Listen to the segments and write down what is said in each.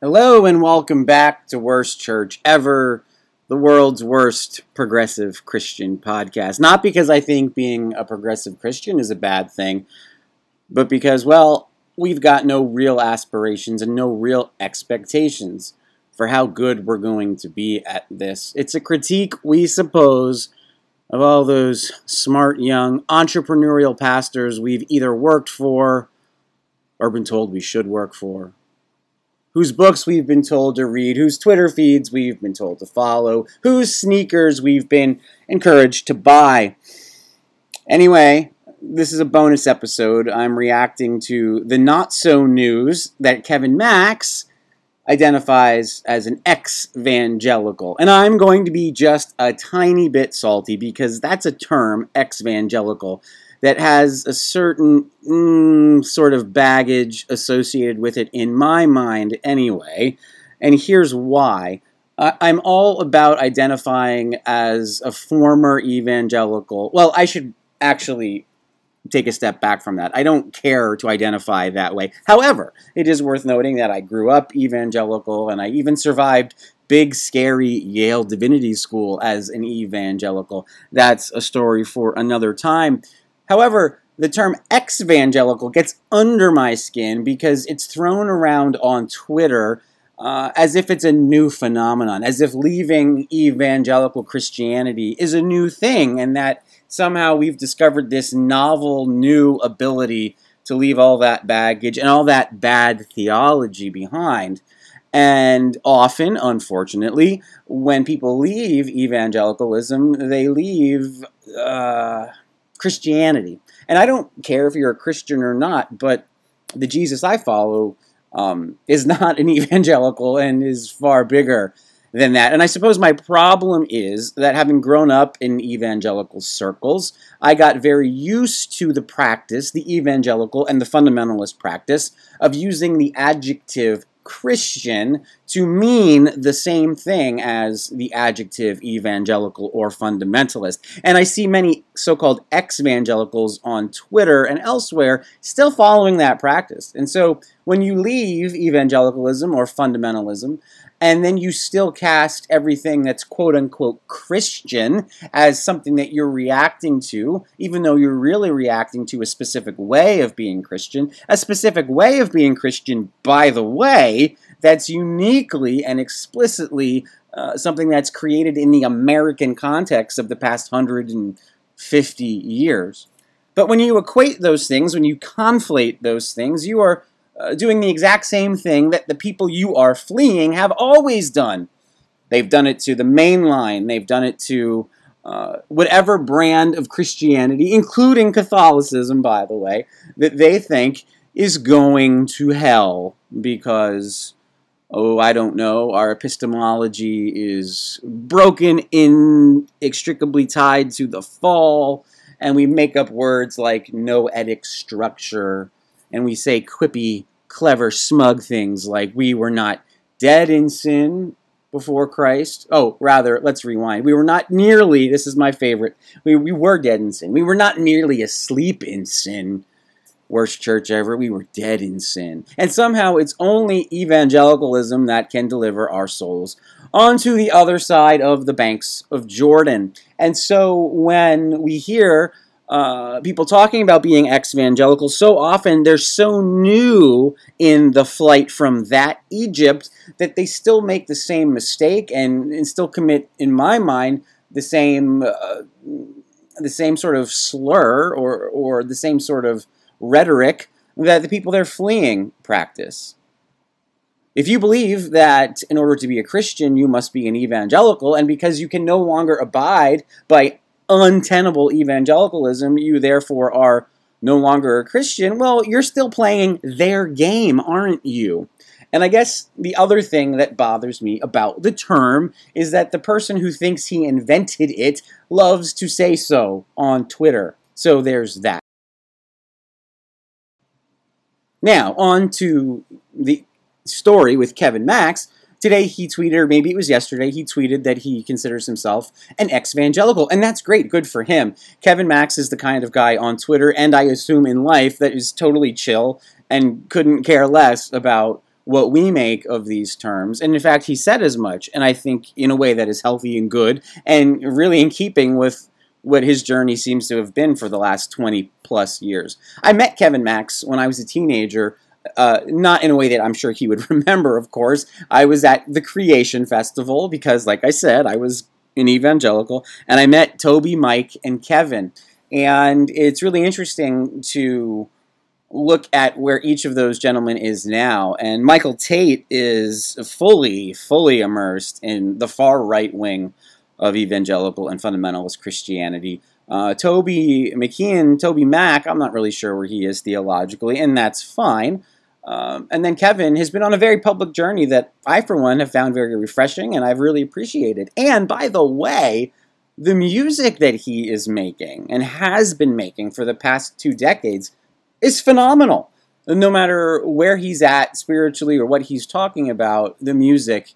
Hello and welcome back to Worst Church Ever, the world's worst progressive Christian podcast. Not because I think being a progressive Christian is a bad thing, but because, well, we've got no real aspirations and no real expectations for how good we're going to be at this. It's a critique, we suppose, of all those smart young entrepreneurial pastors we've either worked for or been told we should work for whose books we've been told to read, whose Twitter feeds we've been told to follow, whose sneakers we've been encouraged to buy. Anyway, this is a bonus episode. I'm reacting to the not so news that Kevin Max identifies as an ex-evangelical. And I'm going to be just a tiny bit salty because that's a term, ex-evangelical, that has a certain mm, sort of baggage associated with it in my mind anyway. And here's why. I'm all about identifying as a former evangelical. Well, I should actually take a step back from that. I don't care to identify that way. However, it is worth noting that I grew up evangelical and I even survived big, scary Yale Divinity School as an evangelical. That's a story for another time. However, the term ex-evangelical gets under my skin because it's thrown around on Twitter uh, as if it's a new phenomenon, as if leaving evangelical Christianity is a new thing, and that somehow we've discovered this novel new ability to leave all that baggage and all that bad theology behind. And often, unfortunately, when people leave evangelicalism, they leave. Uh, Christianity. And I don't care if you're a Christian or not, but the Jesus I follow um, is not an evangelical and is far bigger than that. And I suppose my problem is that having grown up in evangelical circles, I got very used to the practice, the evangelical and the fundamentalist practice, of using the adjective Christian to mean the same thing as the adjective evangelical or fundamentalist. And I see many so called ex evangelicals on Twitter and elsewhere still following that practice. And so when you leave evangelicalism or fundamentalism, and then you still cast everything that's quote unquote Christian as something that you're reacting to, even though you're really reacting to a specific way of being Christian, a specific way of being Christian, by the way, that's uniquely and explicitly uh, something that's created in the American context of the past 150 years. But when you equate those things, when you conflate those things, you are uh, doing the exact same thing that the people you are fleeing have always done. They've done it to the main line, they've done it to uh, whatever brand of Christianity, including Catholicism, by the way, that they think is going to hell because, oh, I don't know, our epistemology is broken, inextricably tied to the fall, and we make up words like noetic structure and we say quippy, clever, smug things like we were not dead in sin before Christ. Oh, rather, let's rewind. We were not merely, this is my favorite, we, we were dead in sin. We were not merely asleep in sin. Worst church ever. We were dead in sin. And somehow it's only evangelicalism that can deliver our souls onto the other side of the banks of Jordan. And so when we hear uh, people talking about being ex-evangelical, so often they're so new in the flight from that Egypt that they still make the same mistake and, and still commit, in my mind, the same uh, the same sort of slur or or the same sort of rhetoric that the people they're fleeing practice. If you believe that in order to be a Christian you must be an evangelical, and because you can no longer abide by untenable evangelicalism, you therefore are no longer a Christian, well, you're still playing their game, aren't you? And I guess the other thing that bothers me about the term is that the person who thinks he invented it loves to say so on Twitter. So there's that. Now, on to the story with Kevin Max. Today he tweeted, or maybe it was yesterday, he tweeted that he considers himself an ex-evangelical, and that's great, good for him. Kevin Max is the kind of guy on Twitter, and I assume in life, that is totally chill and couldn't care less about what we make of these terms. And in fact, he said as much, and I think in a way that is healthy and good, and really in keeping with what his journey seems to have been for the last 20 plus years. I met Kevin Max when I was a teenager. Uh, not in a way that I'm sure he would remember, of course. I was at the Creation Festival because, like I said, I was an evangelical, and I met Toby, Mike, and Kevin. And it's really interesting to look at where each of those gentlemen is now. And Michael Tait is fully, fully immersed in the far right wing of evangelical and fundamentalist Christianity. Uh, Toby McKeehan, Toby Mack, I'm not really sure where he is theologically, and that's fine. Um, and then Kevin has been on a very public journey that I, for one, have found very refreshing and I've really appreciated. And by the way, the music that he is making and has been making for the past two decades is phenomenal. No matter where he's at spiritually or what he's talking about, the music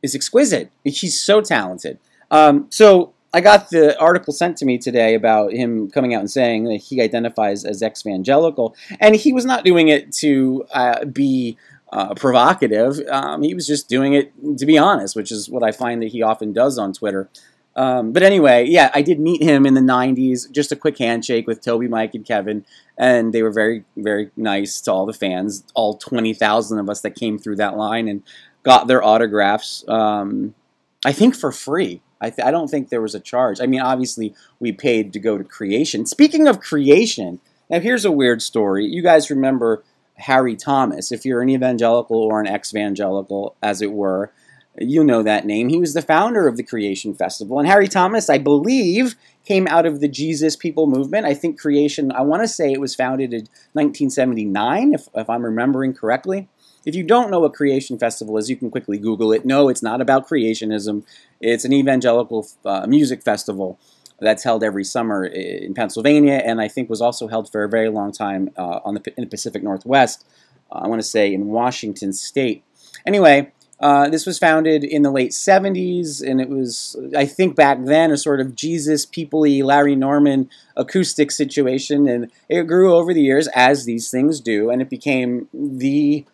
is exquisite. He's so talented. Um, so I got the article sent to me today about him coming out and saying that he identifies as ex-evangelical, and he was not doing it to uh, be uh, provocative. Um, he was just doing it to be honest, which is what I find that he often does on Twitter. Um, but anyway, yeah, I did meet him in the 90s, just a quick handshake with Toby, Mike, and Kevin, and they were very, very nice to all the fans, all 20,000 of us that came through that line and got their autographs, um, I think for free. I, I don't think there was a charge. I mean, obviously, we paid to go to creation. Speaking of creation, now here's a weird story. You guys remember Harry Thomas, if you're an evangelical or an ex evangelical, as it were you know that name. He was the founder of the Creation Festival. And Harry Thomas, I believe, came out of the Jesus People movement. I think Creation, I want to say it was founded in 1979, if, if I'm remembering correctly. If you don't know what Creation Festival is, you can quickly Google it. No, it's not about creationism. It's an evangelical uh, music festival that's held every summer in Pennsylvania, and I think was also held for a very long time uh, on the in the Pacific Northwest. Uh, I want to say in Washington State. Anyway, uh, this was founded in the late 70s, and it was, I think, back then a sort of Jesus, peoply, Larry Norman acoustic situation, and it grew over the years as these things do, and it became the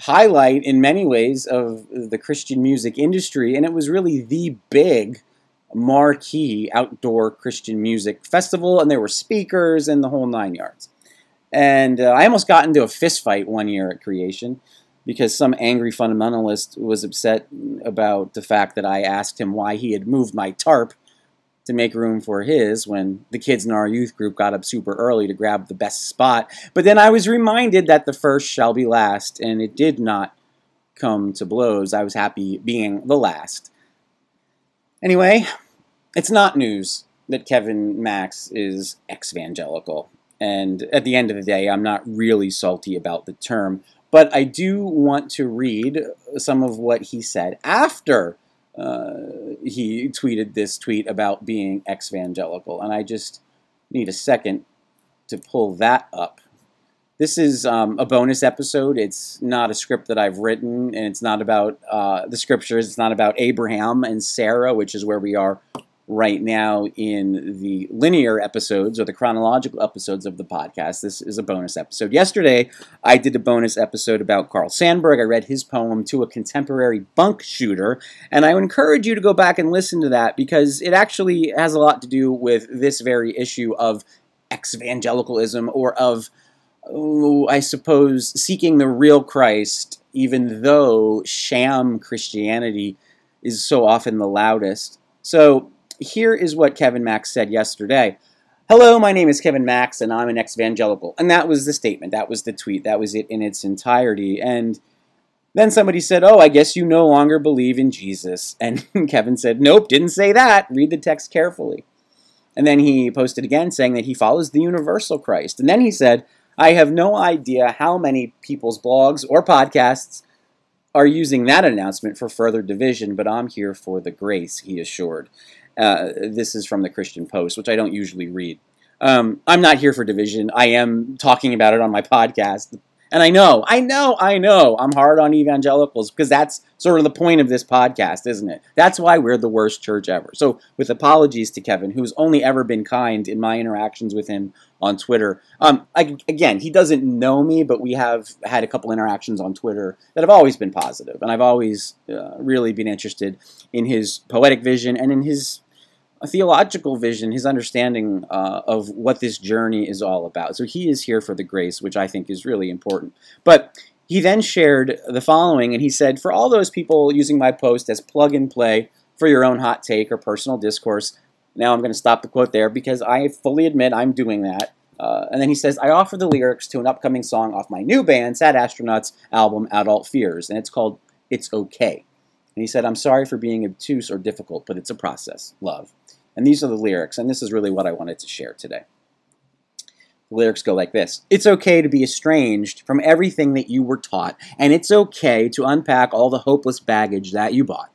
highlight in many ways of the Christian music industry, and it was really the big marquee outdoor Christian music festival, and there were speakers and the whole nine yards. And uh, I almost got into a fist fight one year at Creation because some angry fundamentalist was upset about the fact that I asked him why he had moved my tarp to make room for his when the kids in our youth group got up super early to grab the best spot. But then I was reminded that the first shall be last, and it did not come to blows. I was happy being the last. Anyway, it's not news that Kevin Max is evangelical. And at the end of the day, I'm not really salty about the term. But I do want to read some of what he said after uh, he tweeted this tweet about being ex-evangelical. And I just need a second to pull that up. This is um, a bonus episode. It's not a script that I've written, and it's not about uh, the scriptures. It's not about Abraham and Sarah, which is where we are right now in the linear episodes or the chronological episodes of the podcast. This is a bonus episode. Yesterday, I did a bonus episode about Carl Sandburg. I read his poem to a contemporary bunk shooter, and I encourage you to go back and listen to that because it actually has a lot to do with this very issue of evangelicalism or of, oh, I suppose, seeking the real Christ, even though sham Christianity is so often the loudest. So, here is what Kevin Max said yesterday. Hello, my name is Kevin Max, and I'm an ex-evangelical. And that was the statement. That was the tweet. That was it in its entirety. And then somebody said, Oh, I guess you no longer believe in Jesus. And Kevin said, Nope, didn't say that. Read the text carefully. And then he posted again saying that he follows the universal Christ. And then he said, I have no idea how many people's blogs or podcasts are using that announcement for further division, but I'm here for the grace, he assured. Uh, this is from the Christian Post, which I don't usually read. Um, I'm not here for division. I am talking about it on my podcast, and I know, I know, I know I'm hard on evangelicals because that's sort of the point of this podcast, isn't it? That's why we're the worst church ever. So, with apologies to Kevin, who's only ever been kind in my interactions with him on Twitter. Um, I, again, he doesn't know me, but we have had a couple interactions on Twitter that have always been positive, and I've always uh, really been interested in his poetic vision and in his a theological vision, his understanding uh, of what this journey is all about. So he is here for the grace, which I think is really important. But he then shared the following, and he said, For all those people using my post as plug and play for your own hot take or personal discourse, now I'm going to stop the quote there because I fully admit I'm doing that. Uh, and then he says, I offer the lyrics to an upcoming song off my new band, Sad Astronauts album, Adult Fears, and it's called It's Okay. And he said, I'm sorry for being obtuse or difficult, but it's a process. Love. And these are the lyrics, and this is really what I wanted to share today. The lyrics go like this It's okay to be estranged from everything that you were taught, and it's okay to unpack all the hopeless baggage that you bought.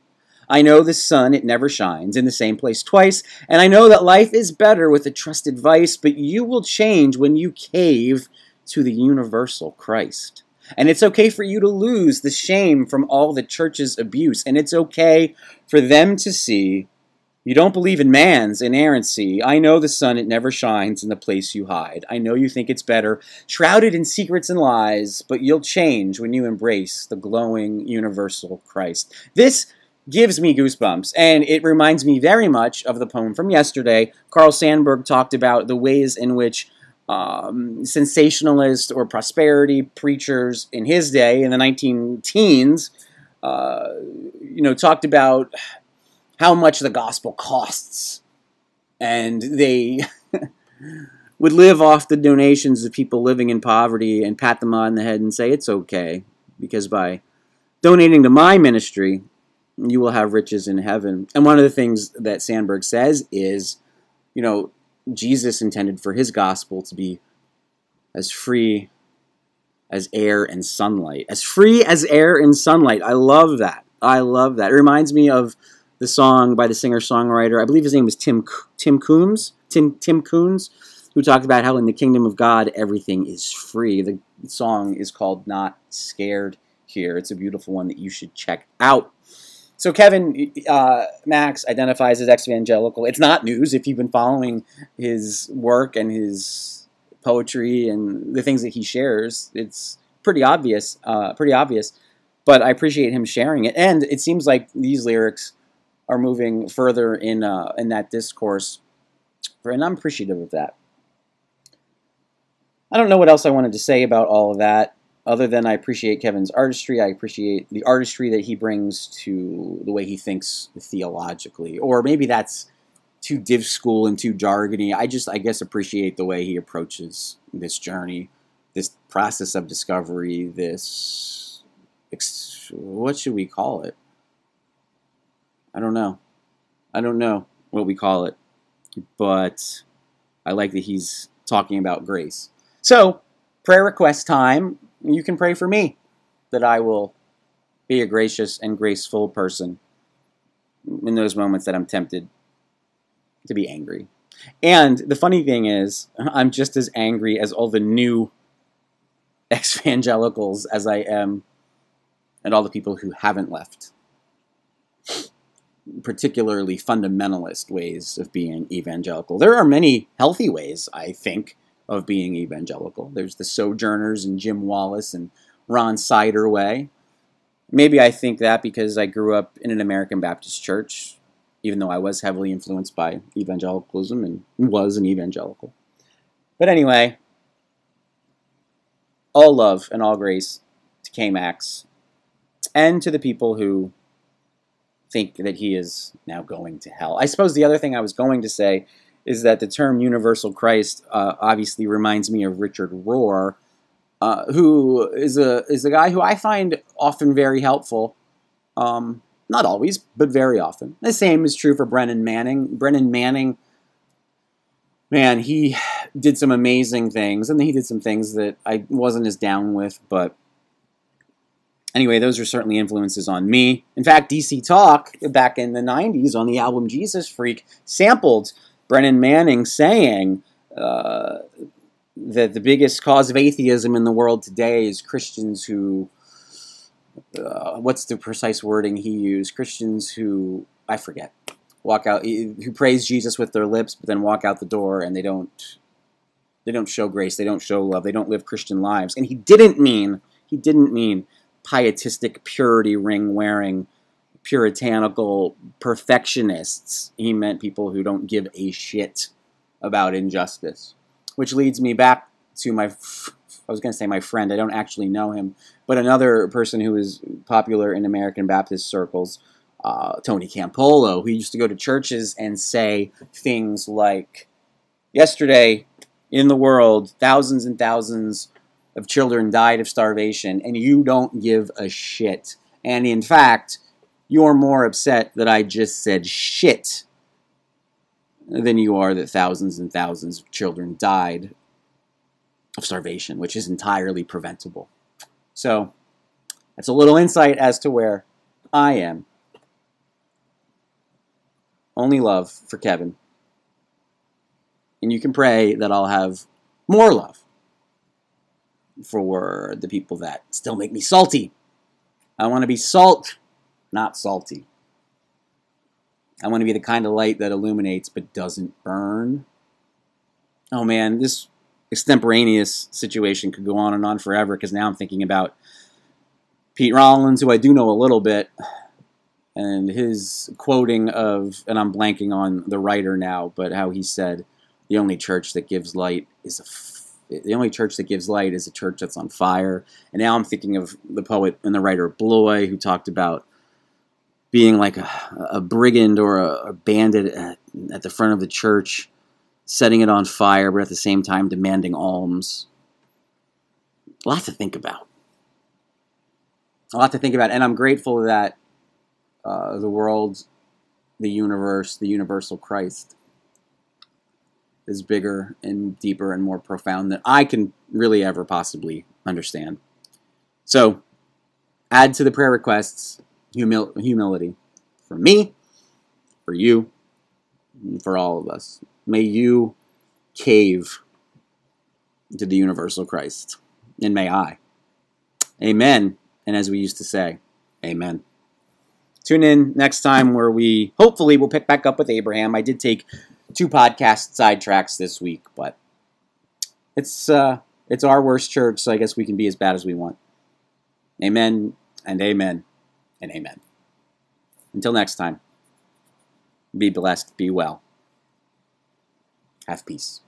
I know the sun, it never shines in the same place twice, and I know that life is better with a trusted vice, but you will change when you cave to the universal Christ. And it's okay for you to lose the shame from all the church's abuse, and it's okay for them to see you don't believe in man's inerrancy. I know the sun, it never shines in the place you hide. I know you think it's better, shrouded in secrets and lies, but you'll change when you embrace the glowing universal Christ. This gives me goosebumps, and it reminds me very much of the poem from yesterday. Carl Sandburg talked about the ways in which um, sensationalist or prosperity preachers in his day, in the 19 teens, uh, you know, talked about how much the gospel costs. And they would live off the donations of people living in poverty and pat them on the head and say, it's okay, because by donating to my ministry, you will have riches in heaven. And one of the things that Sandburg says is, you know, Jesus intended for his gospel to be as free as air and sunlight. As free as air and sunlight. I love that. I love that. It reminds me of the song by the singer-songwriter. I believe his name was Tim Tim Coombs. Tim Tim Coons, who talked about how in the kingdom of God everything is free. The song is called "Not Scared." Here, it's a beautiful one that you should check out. So Kevin uh, Max identifies as ex-evangelical. It's not news if you've been following his work and his poetry and the things that he shares. It's pretty obvious. Uh, pretty obvious. But I appreciate him sharing it, and it seems like these lyrics are moving further in uh, in that discourse, and I'm appreciative of that. I don't know what else I wanted to say about all of that, other than I appreciate Kevin's artistry. I appreciate the artistry that he brings to the way he thinks theologically, or maybe that's too div school and too jargony. I just, I guess, appreciate the way he approaches this journey, this process of discovery, this, what should we call it? I don't know. I don't know what we call it, but I like that he's talking about grace. So, prayer request time. You can pray for me that I will be a gracious and graceful person in those moments that I'm tempted to be angry. And the funny thing is, I'm just as angry as all the new evangelicals as I am and all the people who haven't left particularly fundamentalist ways of being evangelical. There are many healthy ways, I think, of being evangelical. There's the Sojourners and Jim Wallis and Ron Sider way. Maybe I think that because I grew up in an American Baptist church, even though I was heavily influenced by evangelicalism and was an evangelical. But anyway, all love and all grace to K Max and to the people who think that he is now going to hell. I suppose the other thing I was going to say is that the term universal Christ uh, obviously reminds me of Richard Rohr, uh, who is a is a guy who I find often very helpful. Um, not always, but very often. The same is true for Brennan Manning. Brennan Manning, man, he did some amazing things, and he did some things that I wasn't as down with, but anyway, those are certainly influences on me. In fact, DC Talk back in the 90s on the album Jesus Freak sampled Brennan Manning saying, uh, that the biggest cause of atheism in the world today is Christians who, uh, what's the precise wording he used? Christians who, I forget, walk out, who praise Jesus with their lips, but then walk out the door and they don't, they don't show grace, they don't show love, they don't live Christian lives. And he didn't mean, he didn't mean pietistic purity ring wearing puritanical perfectionists. He meant people who don't give a shit about injustice. Which leads me back to my, I was going to say my friend, I don't actually know him, but another person who is popular in American Baptist circles, uh, Tony Campolo, who used to go to churches and say things like, Yesterday in the world, thousands and thousands of children died of starvation, and you don't give a shit. And in fact, you're more upset that I just said shit than you are that thousands and thousands of children died of starvation, which is entirely preventable. So, that's a little insight as to where I am. Only love for Kevin. And you can pray that I'll have more love for the people that still make me salty. I want to be salt, not salty. I want to be the kind of light that illuminates but doesn't burn. Oh man, this extemporaneous situation could go on and on forever because now I'm thinking about Pete Rollins, who I do know a little bit, and his quoting of, and I'm blanking on the writer now, but how he said, the only church that gives light is a the only church that gives light is a church that's on fire. And now I'm thinking of the poet and the writer Bloy, who talked about being like a, a brigand or a, a bandit at, at, the front of the church, setting it on fire, but at the same time demanding alms. A lot to think about. A lot to think about. And I'm grateful that uh, the world, the universe, the universal Christ is bigger and deeper and more profound than I can really ever possibly understand. So, add to the prayer requests humil- humility for me, for you, for all of us. May you cave to the universal Christ, and may I. Amen. And as we used to say, Amen. Tune in next time where we hopefully will pick back up with Abraham. I did take two podcast sidetracks this week, but it's uh, it's our worst church, so I guess we can be as bad as we want. Amen and amen and amen. Until next time, be blessed, be well. Have peace.